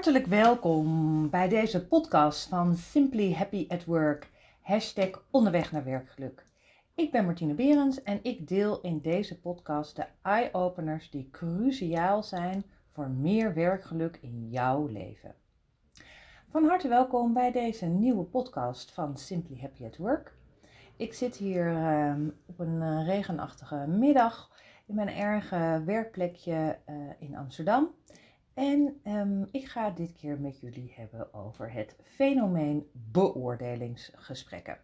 Hartelijk welkom bij deze podcast van Simply Happy at Work. Hashtag onderweg naar werkgeluk. Ik ben Martine Berends en ik deel in deze podcast de eye-openers die cruciaal zijn voor meer werkgeluk in jouw leven. Van harte welkom bij deze nieuwe podcast van Simply Happy at Work. Ik zit hier ehm, op een uh, regenachtige middag in mijn eigen werkplekje uh, in Amsterdam. En um, ik ga dit keer met jullie hebben over het fenomeen beoordelingsgesprekken.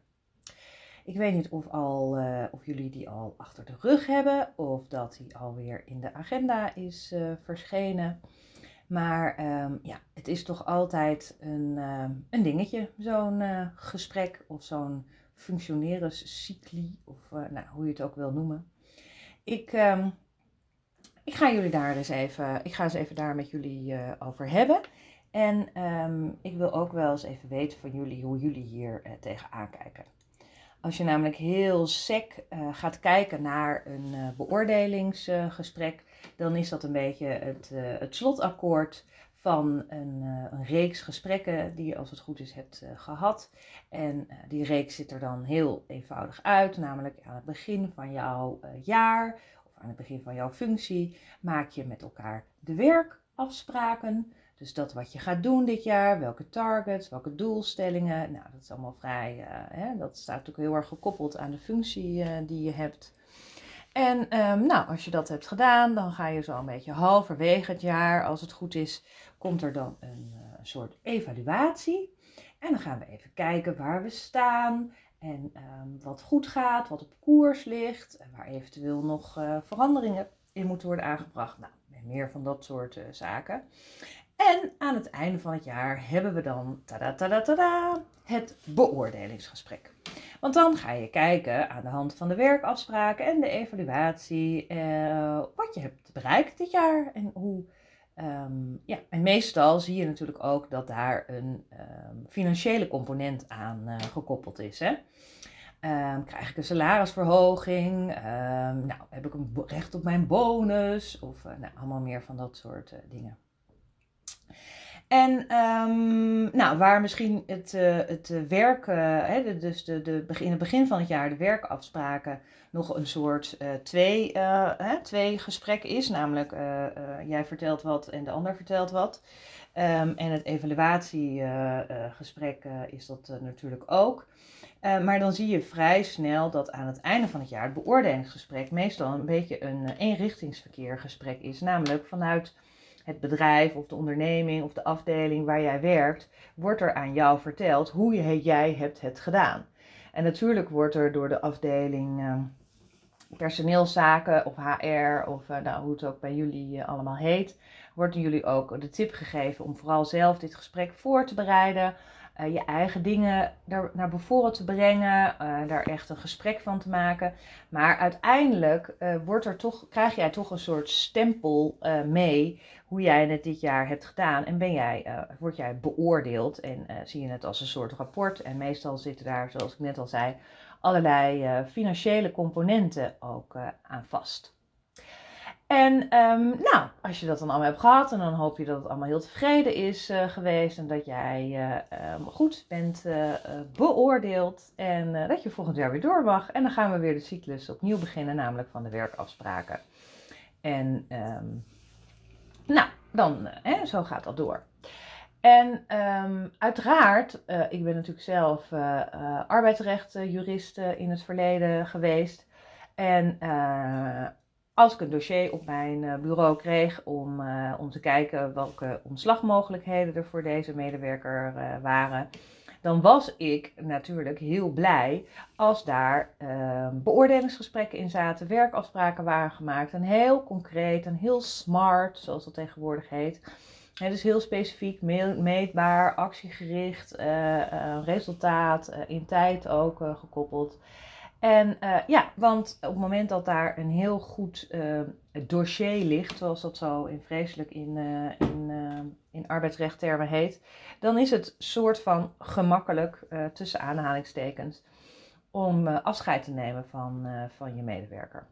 Ik weet niet of, al, uh, of jullie die al achter de rug hebben of dat die alweer in de agenda is uh, verschenen. Maar um, ja, het is toch altijd een, uh, een dingetje, zo'n gesprek of zo'n functioneringscycli, of nou, hoe je het ook wil noemen. Ik, ik ga jullie daar eens even, ik ga eens even daar met jullie uh, over hebben. En um, ik wil ook wel eens even weten van jullie hoe jullie hier uh, tegenaan kijken. Als je namelijk heel sec uh, gaat kijken naar een beoordelingsgesprek, dan is dat een beetje het, het slotakkoord van een, een, reeks gesprekken die je als het goed is hebt gehad. En die reeks zit er dan heel eenvoudig uit, namelijk aan het begin van jouw jaar aan het begin van jouw functie maak je met elkaar de werkafspraken. Dus dat wat je gaat doen dit jaar, welke targets, welke doelstellingen. Nou, dat is allemaal vrij, uh, hè, dat staat natuurlijk heel erg gekoppeld aan de functie uh, die je hebt. En um, nou, als je dat hebt gedaan, dan ga je zo een beetje halverwege het jaar, als het goed is, komt er dan een uh, soort evaluatie. En dan gaan we even kijken waar we staan en um, wat goed gaat, wat op koers ligt, en waar eventueel nog uh, veranderingen in moeten worden aangebracht. Nou, meer van dat soort uh, zaken. En aan het einde van het jaar hebben we dan tada, tada, tada, het beoordelingsgesprek. Want dan ga je kijken aan de hand van de werkafspraken en de evaluatie uh, wat je hebt bereikt dit jaar en hoe Um, ja, en meestal zie je natuurlijk ook dat daar een um, financiële component aan gekoppeld is. Hè? Um, krijg ik een salarisverhoging? nou, heb ik een recht op mijn bonus? Of uh, nou, allemaal meer van dat soort uh, dingen. En um, nou, waar misschien het, uh, het werk, uh, dus de, de, in het begin van het jaar de werkafspraken nog een soort twee, hè, twee gesprek is. Namelijk, jij vertelt wat en de ander vertelt wat. En het evaluatiegesprek is dat natuurlijk ook. Maar dan zie je vrij snel dat aan het einde van het jaar het beoordelingsgesprek meestal een beetje een eenrichtingsverkeergesprek is. Namelijk vanuit het bedrijf of de onderneming of de afdeling waar jij werkt, wordt er aan jou verteld hoe jij hebt het gedaan. En natuurlijk wordt er door de afdeling uh, personeelszaken of HR of uh, nou, hoe het ook bij jullie allemaal heet, wordt jullie ook de tip gegeven om vooral zelf dit gesprek voor te bereiden. Uh, je eigen dingen daar naar bevoren te brengen, uh, daar echt een gesprek van te maken. Maar uiteindelijk uh, wordt er toch, krijg jij toch een soort stempel mee hoe jij het dit jaar hebt gedaan. En ben jij, word jij beoordeeld en zie je het als een soort rapport. En meestal zitten daar, zoals ik net al zei, allerlei financiële componenten ook aan vast. En um, nou, als je dat dan allemaal hebt gehad, en dan hoop je dat het allemaal heel tevreden is uh, geweest en dat jij uh, um, goed bent uh, beoordeeld en dat je volgend jaar weer door mag. En dan gaan we weer de cyclus opnieuw beginnen, namelijk van de werkafspraken. En um, nou, dan, hè, zo gaat dat door. En um, uiteraard, uh, ik ben natuurlijk zelf uh, uh, in het verleden geweest. En als ik een dossier op mijn eh, bureau kreeg om, uh, om te kijken welke ontslagmogelijkheden er voor deze medewerker uh, waren, dan was ik natuurlijk heel blij als daar uh, beoordelingsgesprekken in zaten, werkafspraken waren gemaakt en heel concreet en heel smart, zoals dat tegenwoordig heet. Het is heel specifiek, meetbaar, actiegericht, resultaat, in tijd ook gekoppeld. En uh, ja, want op het moment dat daar een heel goed uh, dossier ligt, zoals dat zo in vreselijk in, uh, in, in arbeidsrechttermen heet, dan is het soort van gemakkelijk, tussen aanhalingstekens, om afscheid te nemen van, van je medewerker.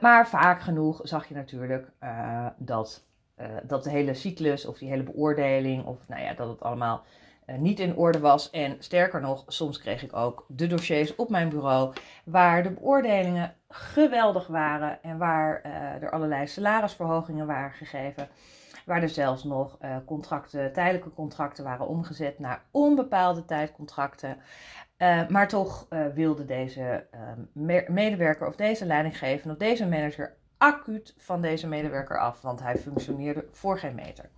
maar vaak genoeg zag je natuurlijk dat dat de hele cyclus of die hele beoordeling, of nou ja, dat het allemaal niet in orde was. En sterker nog, soms kreeg ik ook de dossiers op mijn bureau waar de beoordelingen geweldig waren en waar er allerlei salarisverhogingen waren gegeven. Waar er zelfs nog contracten, tijdelijke contracten waren omgezet naar onbepaalde tijdcontracten. Uh, maar toch wilde deze uh, medewerker of deze leidinggevende of deze manager acuut van deze medewerker af, want hij functioneerde voor geen meter.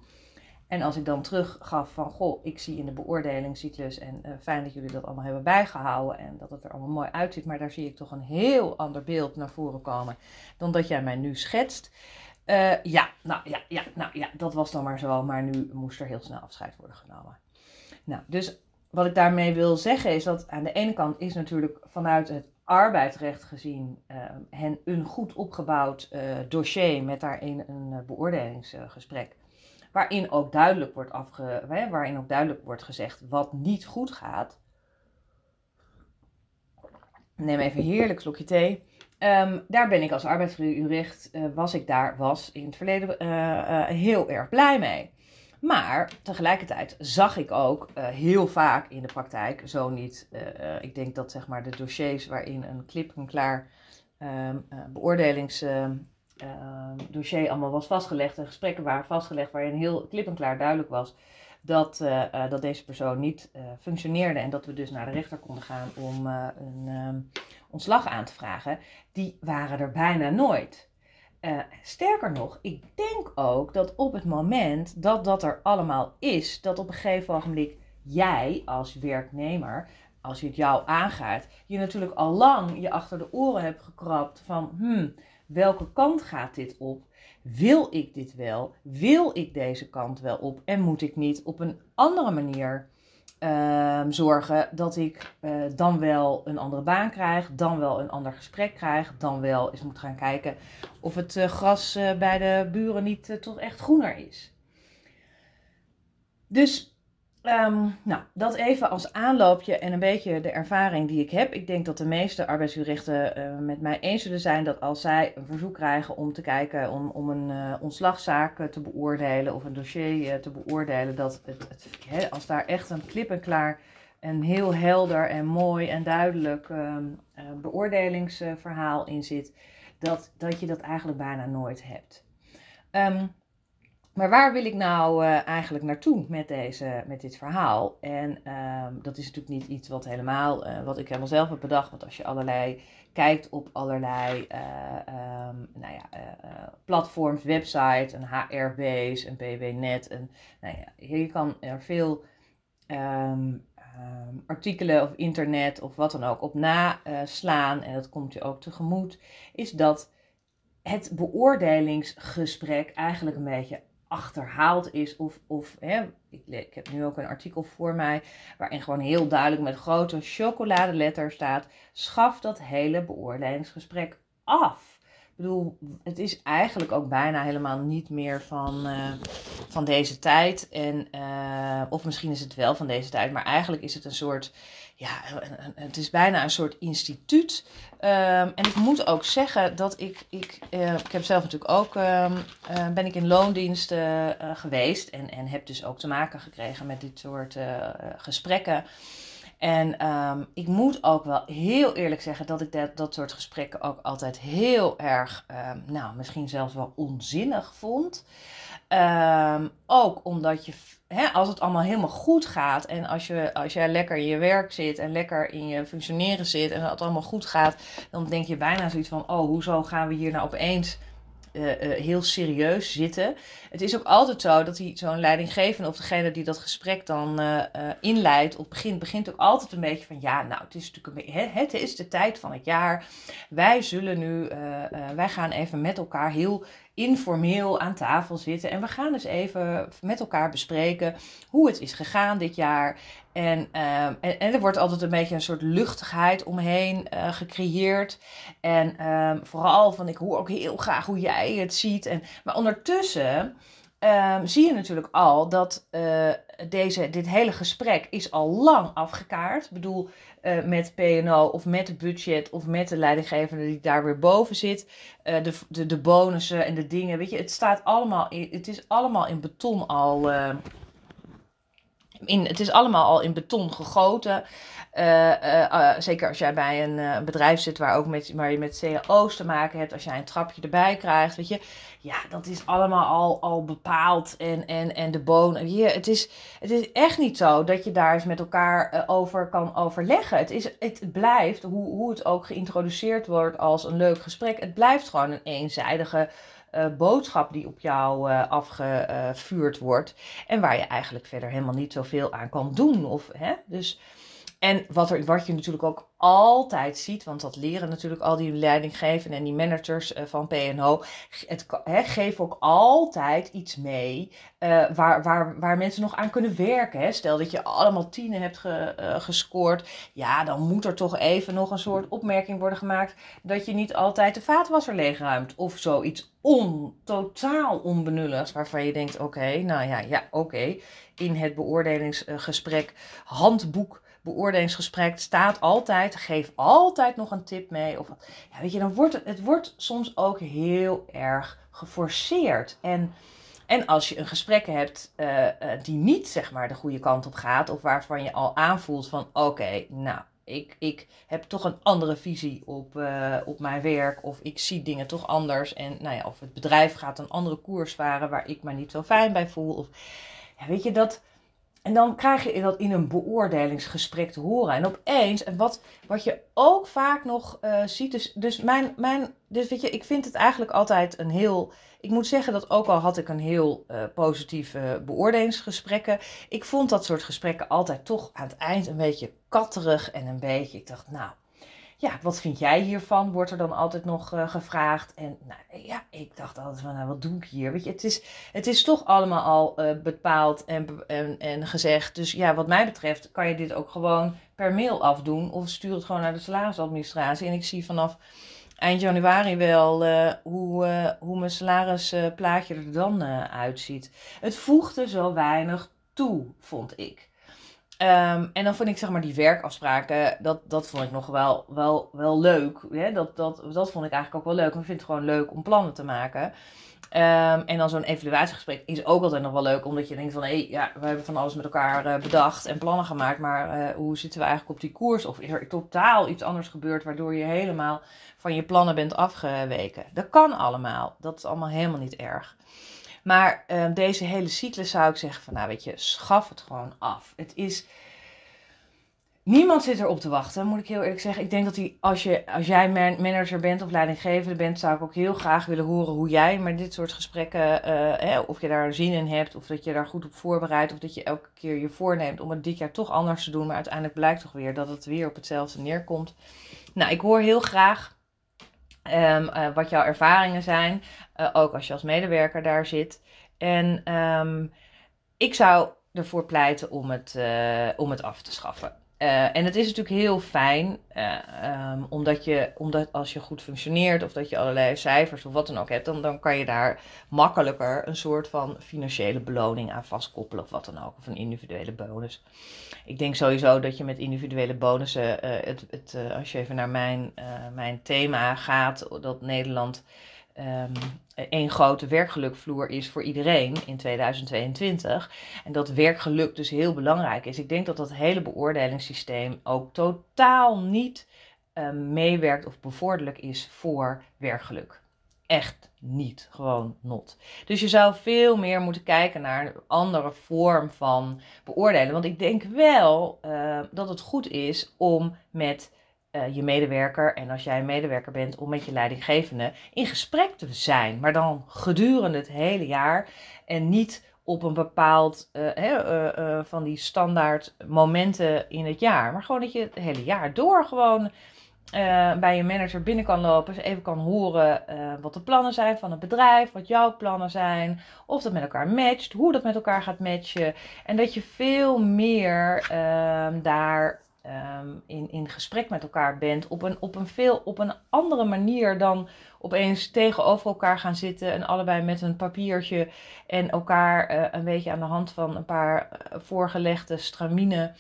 En als ik dan teruggaf van, goh, ik zie in de beoordelingscyclus en fijn dat jullie dat allemaal hebben bijgehouden en dat het er allemaal mooi uitziet, maar daar zie ik toch een heel ander beeld naar voren komen dan dat jij mij nu schetst. ja, nou ja, ja, nou ja, dat was dan maar zo, maar nu moest er heel snel afscheid worden genomen. Nou, dus wat ik daarmee wil zeggen is dat aan de ene kant is natuurlijk vanuit het arbeidsrecht gezien uh, hen een goed opgebouwd uh, dossier met daarin een beoordelingsgesprek. Waarin ook, duidelijk wordt afge, waarin ook duidelijk wordt gezegd wat niet goed gaat. Neem even een heerlijk slokje thee. Um, daar ben ik als arbeidsjurist, was ik daar, was in het verleden heel erg blij mee. Maar tegelijkertijd zag ik ook heel vaak in de praktijk, zo niet. Ik denk dat zeg maar de dossiers waarin een klip en klaar um, uh, beoordelingsdossier allemaal was vastgelegd en gesprekken waren vastgelegd waarin heel klip en klaar duidelijk was dat, dat deze persoon niet functioneerde en dat we dus naar de rechter konden gaan om een um, ontslag aan te vragen, die waren er bijna nooit. Sterker nog, ik denk ook dat op het moment dat dat er allemaal is, dat op een gegeven ogenblik jij als werknemer, als je het jou aangaat, je natuurlijk al lang je achter de oren hebt gekrapt van, hmm, welke kant gaat dit op? Wil ik dit wel? Wil ik deze kant wel op? En moet ik niet op een andere manier Ehm, zorgen dat ik uh, dan wel een andere baan krijg, dan wel een ander gesprek krijg, dan wel eens moet gaan kijken of het uh, gras uh, bij de buren niet toch echt groener is. Dus Um, nou, dat even als aanloopje en een beetje de ervaring die ik heb. Ik denk dat de meeste arbeidsjuristen uh, met mij eens zullen zijn dat als zij een verzoek krijgen om te kijken, om, om een uh, ontslagzaak te beoordelen of een dossier te beoordelen, dat het, het als daar echt een klip en klaar een heel helder en mooi en duidelijk um, beoordelingsverhaal in zit, dat, dat je dat eigenlijk bijna nooit hebt. Um, maar waar wil ik nou uh, eigenlijk naartoe met, deze, met dit verhaal? En um, dat is natuurlijk niet iets wat helemaal, uh, wat ik helemaal zelf heb bedacht. Want als je allerlei kijkt op allerlei uh, um, nou ja, platforms, websites, een HR-base, een BW-net. En, nou ja, je kan er veel um, artikelen of internet of wat dan ook op naslaan. en dat komt je ook tegemoet. Is dat het beoordelingsgesprek eigenlijk een beetje achterhaald is. Of, of hè, ik, ik, heb nu ook een artikel voor mij waarin gewoon heel duidelijk met grote chocoladeletter staat: schaf dat hele beoordelingsgesprek af. Ik bedoel, het is eigenlijk ook bijna helemaal niet meer van, uh, van deze tijd. En, uh, of misschien is het wel van deze tijd, maar eigenlijk is het een soort ja, het is bijna een soort instituut. Um, en ik moet ook zeggen dat ik, ik, uh, ik heb zelf natuurlijk ook, um, uh, ben ik in loondienst uh, geweest en, en heb dus ook te maken gekregen met dit soort gesprekken. En um, ik moet ook wel heel eerlijk zeggen dat ik dat, dat soort gesprekken ook altijd heel erg, nou misschien zelfs wel onzinnig vond. ook omdat je hè, als het allemaal helemaal goed gaat en als, je, als jij lekker in je werk zit en lekker in je functioneren zit en het allemaal goed gaat, dan denk je bijna zoiets van: oh, hoezo gaan we hier nou opeens uh, uh, heel serieus zitten? Het is ook altijd zo dat zo'n leidinggevende of degene die dat gesprek dan uh, inleidt of begint, begint ook altijd een beetje van: ja, nou, het is natuurlijk een het is de tijd van het jaar. Wij zullen nu, wij gaan even met elkaar heel informeel aan tafel zitten. En we gaan dus even met elkaar bespreken hoe het is gegaan dit jaar. En, um, en, er wordt altijd een beetje een soort luchtigheid omheen uh, gecreëerd. En um, vooral van ik hoor ook heel graag hoe jij het ziet. En, maar ondertussen ehm, zie je natuurlijk al dat uh, deze, dit hele gesprek is al lang afgekaart. Ik bedoel, uh, met PNO of met het budget of met de leidinggevende die daar weer boven zit. Uh, de, de, de bonussen en de dingen, weet je, het staat allemaal, in, het is allemaal in beton al... In, het is allemaal al in beton gegoten. Uh, uh, zeker als jij bij een bedrijf zit waar, ook met, waar je met cao's te maken hebt, als jij een trapje erbij krijgt, weet je, ja, dat is allemaal al, al bepaald en, en, en de bonen. Je, het, is, het is echt niet zo dat je daar eens met elkaar over kan overleggen. Het, is, het blijft, hoe, hoe het ook geïntroduceerd wordt als een leuk gesprek, het blijft gewoon een eenzijdige boodschap die op jou afgevuurd wordt. En waar je eigenlijk verder helemaal niet zoveel aan kan doen. Of, hè? Dus, en wat, er, wat je natuurlijk ook altijd ziet, want dat leren natuurlijk al die leidinggevenden en die managers uh, van PNO, het he, ook altijd iets mee uh, waar, waar, waar mensen nog aan kunnen werken. Hè. Stel dat je allemaal tienen hebt ge, uh, gescoord, ja, dan moet er toch even nog een soort opmerking worden gemaakt dat je niet altijd de vaatwasser leegruimt of zoiets on, totaal onbenulligs waarvan je denkt, oké, nou ja, ja, oké, in het beoordelingsgesprek handboek beoordelingsgesprek staat altijd, geef altijd nog een tip mee. Of, ja, weet je, dan wordt het, wordt soms ook heel erg geforceerd. En, en als je een gesprek hebt uh, die niet zeg maar de goede kant op gaat, of waarvan je al aanvoelt van oké, nou, ik, ik heb toch een andere visie op, uh, op mijn werk, of ik zie dingen toch anders. En nou ja, of het bedrijf gaat een andere koers varen waar ik me niet zo fijn bij voel. Of, ja, weet je, dat, en dan krijg je dat in een beoordelingsgesprek te horen. En opeens, en wat, wat je ook vaak nog uh, ziet, dus, dus mijn, mijn, dus weet je, ik vind het eigenlijk altijd een heel, ik moet zeggen dat ook al had ik een heel uh, positieve beoordelingsgesprekken, ik vond dat soort gesprekken altijd toch aan het eind een beetje katterig en een beetje, ik dacht, nou, ja, wat vind jij hiervan? Wordt er dan altijd nog uh, gevraagd. En nou, ja, ik dacht altijd van, nou, wat doe ik hier? Weet je, het is, het is toch allemaal al uh, bepaald en, en, en gezegd. Dus ja, wat mij betreft kan je dit ook gewoon per mail afdoen. Of stuur het gewoon naar de salarisadministratie. En ik zie vanaf eind januari wel uh, hoe, hoe mijn salarisplaatje er dan uitziet. Het voegde zo weinig toe, vond ik. Um, en dan vond ik zeg maar die werkafspraken, dat, dat vond ik nog wel, wel, wel leuk. Hè? Dat, dat, dat vond ik eigenlijk ook wel leuk. Ik vind het gewoon leuk om plannen te maken. Um, en dan zo'n evaluatiegesprek is ook altijd nog wel leuk, omdat je denkt van hé, hey, ja, we hebben van alles met elkaar uh, bedacht en plannen gemaakt, maar uh, hoe zitten we eigenlijk op die koers? Of is er totaal iets anders gebeurd waardoor je helemaal van je plannen bent afgeweken? Dat kan allemaal, dat is allemaal helemaal niet erg. Maar uh, deze hele cyclus zou ik zeggen van, nou weet je, schaf het gewoon af. Het is, niemand zit erop te wachten, moet ik heel eerlijk zeggen. Ik denk dat die, als, je, als jij manager bent of leidinggevende bent, zou ik ook heel graag willen horen hoe jij met dit soort gesprekken, uh, hè, of je daar zin in hebt, of dat je daar goed op voorbereidt, of dat je elke keer je voorneemt om het dit jaar toch anders te doen, maar uiteindelijk blijkt toch weer dat het weer op hetzelfde neerkomt. Nou, ik hoor heel graag Um, wat jouw ervaringen zijn, uh, ook als je als medewerker daar zit. En um, ik zou ervoor pleiten om het, uh, om het af te schaffen. Uh, en het is natuurlijk heel fijn, um, omdat, je, omdat als je goed functioneert of dat je allerlei cijfers of wat dan ook hebt, dan, dan kan je daar makkelijker een soort van financiële beloning aan vastkoppelen of wat dan ook, of een individuele bonus. Ik denk sowieso dat je met individuele bonussen, het, het, als je even naar mijn, mijn thema gaat, dat Nederland um, één grote werkgelukvloer is voor iedereen in 2022. En dat werkgeluk dus heel belangrijk is. Ik denk dat dat hele beoordelingssysteem ook totaal niet uh, meewerkt of bevorderlijk is voor werkgeluk. Echt niet, gewoon not. Dus je zou veel meer moeten kijken naar een andere vorm van beoordelen. Want ik denk wel uh, dat het goed is om met uh, je medewerker en als jij een medewerker bent om met je leidinggevende in gesprek te zijn, maar dan gedurende het hele jaar en niet op een bepaald uh, uh, van die standaard momenten in het jaar, maar gewoon dat je het hele jaar door gewoon bij je manager binnen kan lopen, dus even kan horen wat de plannen zijn van het bedrijf, wat jouw plannen zijn, of dat met elkaar matcht, hoe dat met elkaar gaat matchen. En dat je veel meer ehm, daar um, in, in gesprek met elkaar bent op een, op, een veel, op een andere manier dan opeens tegenover elkaar gaan zitten en allebei met een papiertje en elkaar uh, een beetje aan de hand van een paar voorgelegde stramine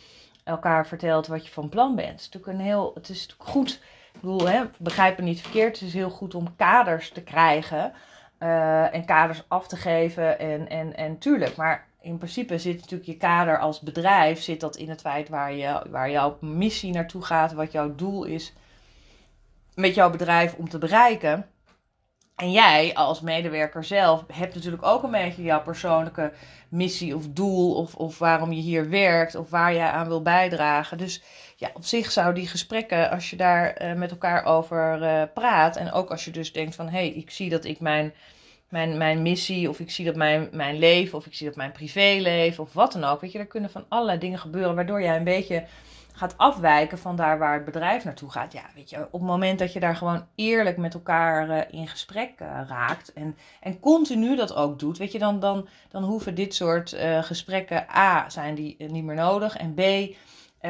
elkaar vertelt wat je van plan bent. Het is natuurlijk, een heel, het is goed, ik bedoel, hè, begrijp me niet verkeerd, het is heel goed om kaders te krijgen uh, en kaders af te geven en, en, en tuurlijk, maar in principe zit natuurlijk je kader als bedrijf, zit dat in het feit waar, je, waar jouw missie naartoe gaat, wat jouw doel is met jouw bedrijf om te bereiken. En jij als medewerker zelf hebt natuurlijk ook een beetje jouw persoonlijke missie of doel of, of waarom je hier werkt of waar jij aan wil bijdragen. Dus ja, op zich zou die gesprekken, als je daar uh, met elkaar over uh, praat en ook als je dus denkt van hé, hey, ik zie dat ik mijn mijn, mijn missie, of ik zie dat mijn, mijn leven, of ik zie dat mijn privéleven, of wat dan ook. Weet je, er kunnen van allerlei dingen gebeuren waardoor jij een beetje gaat afwijken van daar waar het bedrijf naartoe gaat. Ja, weet je, op het moment dat je daar gewoon eerlijk met elkaar uh, in gesprek uh, raakt en, en continu dat ook doet, weet je, dan, dan, dan hoeven dit soort uh, gesprekken, A, zijn die niet meer nodig en B,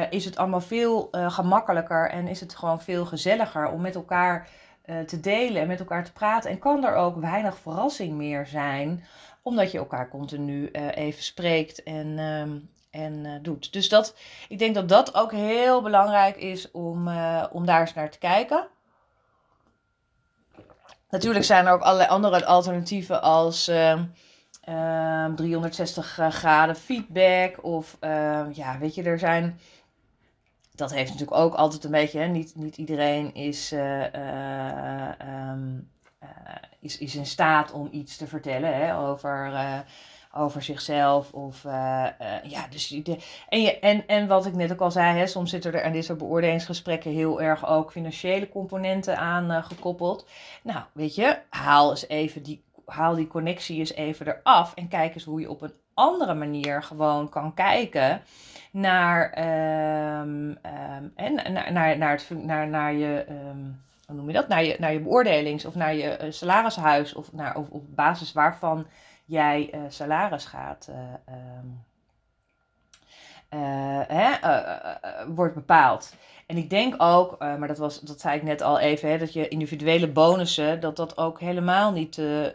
is het allemaal veel gemakkelijker en is het gewoon veel gezelliger om met elkaar eh, te delen en met elkaar te praten. En kan er ook weinig verrassing meer zijn, omdat je elkaar continu uh, even spreekt en, ehm, en uh, doet. Dus dat, ik denk dat dat ook heel belangrijk is om, om daar eens naar te kijken. Natuurlijk zijn er ook allerlei andere alternatieven als 360 ehm, graden feedback. Of ja, weet je, er zijn dat heeft natuurlijk ook altijd een beetje, hè, niet, niet iedereen is, uh, uh, um, is, is in staat om iets te vertellen hè, over, over zichzelf. Of, ja, dus en, en, en wat ik net ook al zei, hè, soms zitten er aan dit soort beoordelingsgesprekken heel erg ook financiële componenten aan gekoppeld. Nou, weet je, haal eens even die, haal die connectie eens even eraf en kijk eens hoe je op een andere manier gewoon kan kijken naar, um, um, en, naar, naar, naar, het, naar, naar je, um, hoe noem je dat? Naar je, naar je beoordelings- of naar je uh, salarishuis of, naar, of op basis waarvan jij uh, salaris gaat. Uh, hè, wordt bepaald. En ik denk ook, maar dat, was, dat zei ik net al even, hè, dat je individuele bonussen, dat dat ook helemaal niet uh,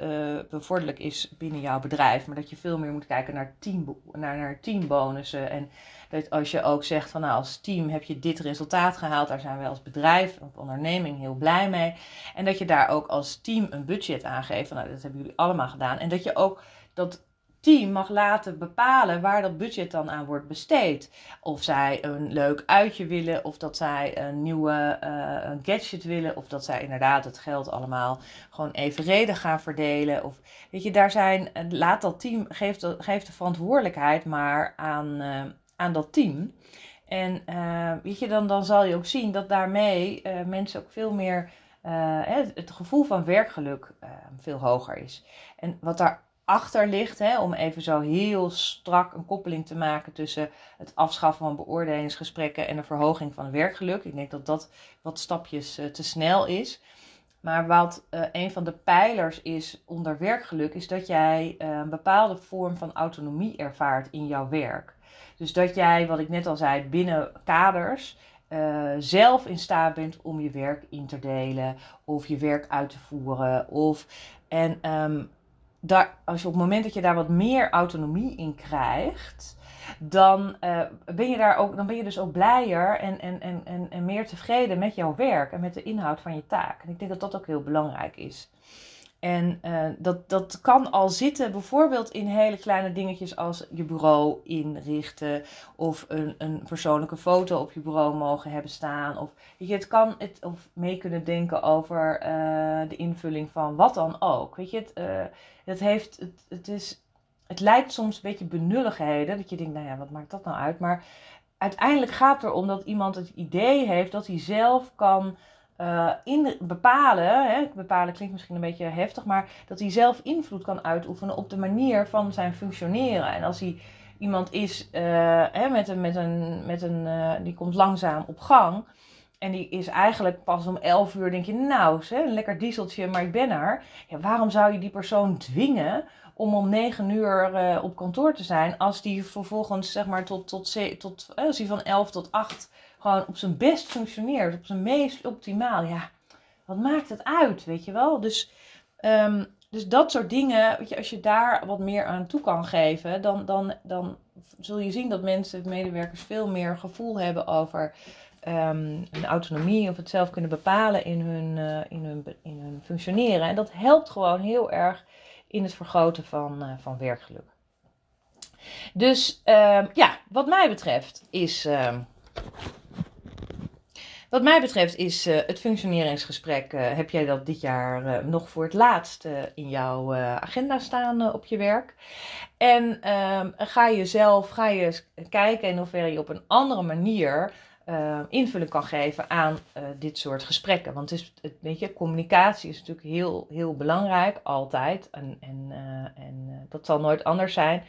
bevorderlijk is binnen jouw bedrijf. Maar dat je veel meer moet kijken naar, team, naar, naar teambonussen. En dat als je ook zegt van nou als team heb je dit resultaat gehaald, daar zijn wij als bedrijf of onderneming heel blij mee. En dat je daar ook als team een budget aan geeft. Nou, dat hebben jullie allemaal gedaan. En dat je ook dat team mag laten bepalen waar dat budget dan aan wordt besteed. Of zij een leuk uitje willen, of dat zij een nieuwe een gadget willen, of dat zij inderdaad het geld allemaal gewoon evenredig gaan verdelen. Of weet je, daar zijn, laat dat team, geeft, geeft de verantwoordelijkheid maar aan, uh, aan dat team. En weet je, dan, dan zal je ook zien dat daarmee mensen ook veel meer. het gevoel van werkgeluk veel hoger is. En wat daar achter ligt, hè, om even zo heel strak een koppeling te maken tussen het afschaffen van beoordelingsgesprekken en de verhoging van werkgeluk. Ik denk dat dat wat stapjes uh, te snel is. Maar wat uh, een van de pijlers is onder werkgeluk, is dat jij uh, een bepaalde vorm van autonomie ervaart in jouw werk. Dus dat jij, wat ik net al zei, binnen kaders zelf in staat bent om je werk in te delen of je werk uit te voeren. Of, en um, daar, als je op het moment dat je daar wat meer autonomie in krijgt, dan, uh, ben, je daar ook, dan ben je dus ook blijer en, en, en, en, en meer tevreden met jouw werk en met de inhoud van je taak. En ik denk dat dat ook heel belangrijk is. En uh, dat, dat kan al zitten bijvoorbeeld in hele kleine dingetjes als je bureau inrichten of een, een persoonlijke foto op je bureau mogen hebben staan. Of weet je, het kan het, of mee kunnen denken over uh, de invulling van wat dan ook. Weet je, het, uh, het, heeft, het, het, is, het lijkt soms een beetje benulligheden, dat je denkt, nou ja, wat maakt dat nou uit? Maar uiteindelijk gaat het erom dat iemand het idee heeft dat hij zelf kan uh, in bepalen, hè, bepalen klinkt misschien een beetje heftig, maar dat hij zelf invloed kan uitoefenen op de manier van zijn functioneren. En als hij iemand is uh, hè, met een, met een, met een uh, die komt langzaam op gang. En die is eigenlijk pas om 11 uur, denk je, nou, een lekker dieseltje, maar ik ben er. Ja, waarom zou je die persoon dwingen om om 9 uur op kantoor te zijn, als die vervolgens, zeg maar, tot, tot, tot, als hij van 11 tot 8 gewoon op zijn best functioneert, op zijn meest optimaal, ja, wat maakt het uit, weet je wel? Dus, ehm, dus dat soort dingen, weet je, als je daar wat meer aan toe kan geven, dan, dan, dan zul je zien dat mensen, medewerkers, veel meer gevoel hebben over hun autonomie of het zelf kunnen bepalen in hun, uh, in, hun, in hun functioneren. En dat helpt gewoon heel erg in het vergroten van, uh, van werkgeluk. Dus uh, ja, wat mij betreft is. Wat mij betreft is uh, het functioneringsgesprek, uh, heb jij dat dit jaar uh, nog voor het laatst in jouw agenda staan op je werk. En ehm, ga je zelf, ga je kijken in hoeverre je op een andere manier uh, invulling kan geven aan uh, dit soort gesprekken. Want het is, het, weet je, communicatie is natuurlijk heel, heel belangrijk, altijd. En, en, uh, en dat zal nooit anders zijn.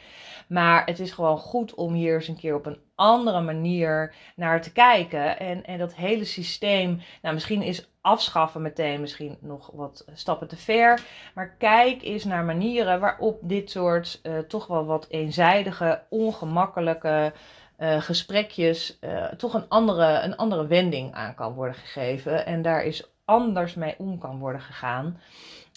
Maar het is gewoon goed om hier eens een keer op een andere manier naar te kijken. En, en dat hele systeem, nou misschien is afschaffen meteen misschien nog wat stappen te ver. Maar kijk eens naar manieren waarop dit soort toch wel wat eenzijdige, ongemakkelijke uh, gesprekjes uh, toch een andere, een andere wending aan kan worden gegeven. En daar is anders mee om kan worden gegaan.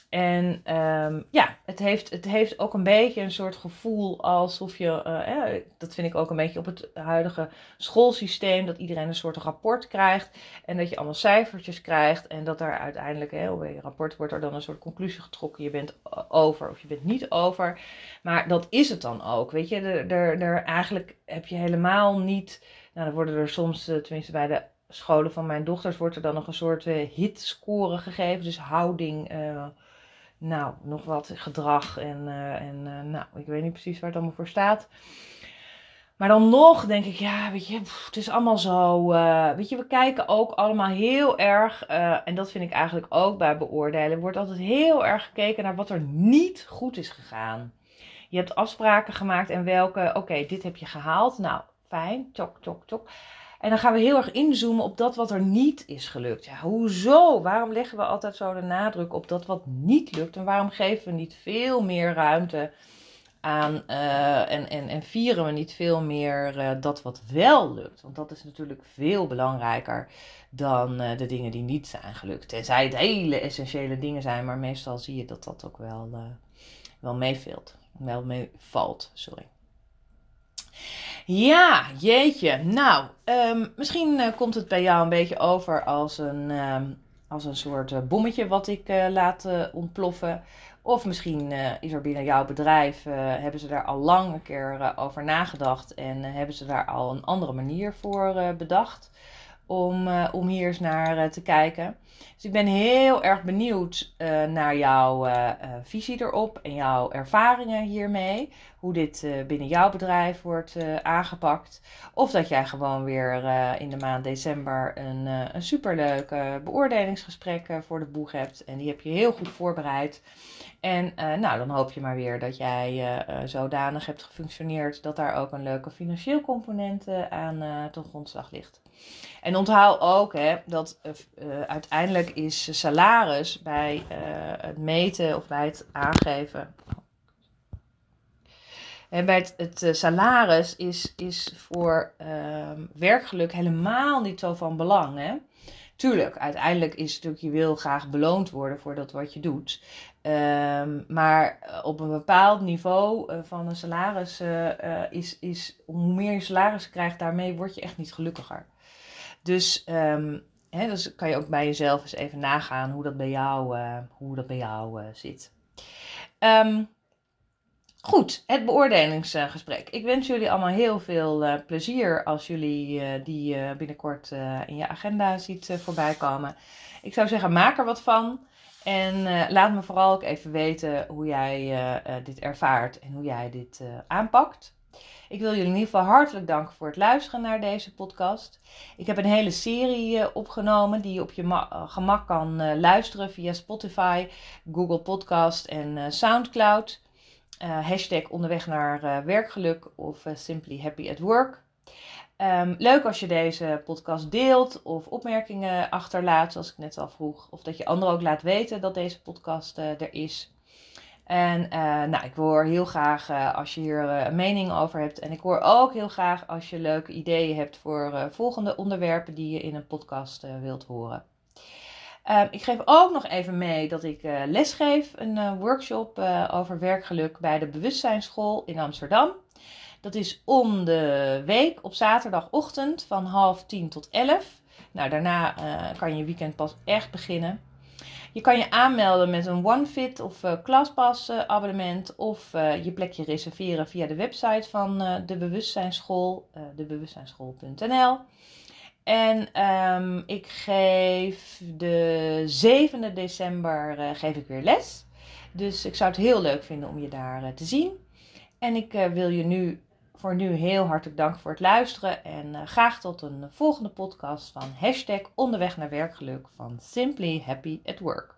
En um, ja, het heeft, het heeft ook een beetje een soort gevoel alsof je, uh, eh, dat vind ik ook een beetje op het huidige schoolsysteem, dat iedereen een soort rapport krijgt en dat je allemaal cijfertjes krijgt en dat daar uiteindelijk, hè, op je rapport wordt er dan een soort conclusie getrokken, je bent over of je bent niet over. Maar dat is het dan ook, weet je, er, er, er eigenlijk heb je helemaal niet, nou dan worden er soms, tenminste bij de scholen van mijn dochters, wordt er dan nog een soort uh, hitscore gegeven, dus houding... Uh, nou, nog wat gedrag en, uh, en uh, nou, ik weet niet precies waar het allemaal voor staat. Maar dan nog denk ik, ja, weet je, het is allemaal zo. Uh, weet je, we kijken ook allemaal heel erg, en dat vind ik eigenlijk ook bij beoordelen, wordt altijd heel erg gekeken naar wat er niet goed is gegaan. Je hebt afspraken gemaakt en welke, oké, dit heb je gehaald. Nou, fijn, tok, tok, tok. En dan gaan we heel erg inzoomen op dat wat er niet is gelukt. Hoezo? Waarom leggen we altijd zo de nadruk op dat wat niet lukt? En waarom geven we niet veel meer ruimte aan uh, en, en, en vieren we niet veel meer uh, dat wat wel lukt? Want dat is natuurlijk veel belangrijker dan uh, de dingen die niet zijn gelukt. Tenzij het hele essentiële dingen zijn, maar meestal zie je dat dat ook wel, wel meevalt. Wel meevalt, sorry. Ja, jeetje. Nou, um, misschien uh, komt het bij jou een beetje over als een, um, als een soort uh, bommetje wat ik uh, laat ontploffen. Of misschien is er binnen jouw bedrijf, hebben ze daar al lang een keer over nagedacht en hebben ze daar al een andere manier voor bedacht om, uh, om hier eens naar uh, te kijken. Dus ik ben heel erg benieuwd uh, naar jouw visie erop en jouw ervaringen hiermee. Hoe dit binnen jouw bedrijf wordt aangepakt. Of dat jij gewoon weer in de maand december een, een superleuk beoordelingsgesprek voor de boeg hebt. En die heb je heel goed voorbereid. En nou, dan hoop je maar weer dat jij zodanig hebt gefunctioneerd dat daar ook een leuke financieel component aan ten grondslag ligt. En onthoud ook hè, dat uh, uiteindelijk is salaris bij uh, het meten of bij het aangeven. En bij het, het salaris is, is voor uh, werkgeluk helemaal niet zo van belang. Hè? Tuurlijk, uiteindelijk is natuurlijk, je wil graag beloond worden voor dat wat je doet. Um, maar op een bepaald niveau uh, van een salaris uh, is, is, hoe meer je salaris krijgt, daarmee word je echt niet gelukkiger. Dus, um, hè, dus kan je ook bij jezelf eens even nagaan hoe dat bij jou, hoe dat bij jou zit. Um, goed, het beoordelingsgesprek. Ik wens jullie allemaal heel veel plezier als jullie die binnenkort in je agenda ziet voorbij komen. Ik zou zeggen, maak er wat van. En laat me vooral ook even weten hoe jij dit ervaart en hoe jij dit aanpakt. Ik wil jullie in ieder geval hartelijk danken voor het luisteren naar deze podcast. Ik heb een hele serie uh, opgenomen die je op je uh, gemak kan uh, luisteren via Spotify, Google Podcast en Soundcloud. hashtag onderweg naar werkgeluk of Simply Happy at Work. Um, leuk als je deze podcast deelt of opmerkingen achterlaat, zoals ik net al vroeg. Of dat je anderen ook laat weten dat deze podcast er is. En uh, nou, ik hoor heel graag uh, als je hier een mening over hebt. En ik hoor ook heel graag als je leuke ideeën hebt voor volgende onderwerpen die je in een podcast wilt horen. Ehm, ik geef ook nog even mee dat ik lesgeef, een workshop over werkgeluk bij de Bewustzijnsschool in Amsterdam. Dat is om de week op zaterdagochtend van half tien tot elf. Nou, daarna kan je weekend pas echt beginnen. Je kan je aanmelden met een OneFit of uh, abonnement of je plekje reserveren via de website van de Bewustzijnsschool, debewustzijnsschool.nl. En um, ik geef de 7e december geef ik weer les. Dus ik zou het heel leuk vinden om je daar te zien. En ik wil je nu voor nu heel hartelijk danken voor het luisteren. En graag tot een volgende podcast van hashtag onderweg naar werkgeluk van Simply Happy at Work.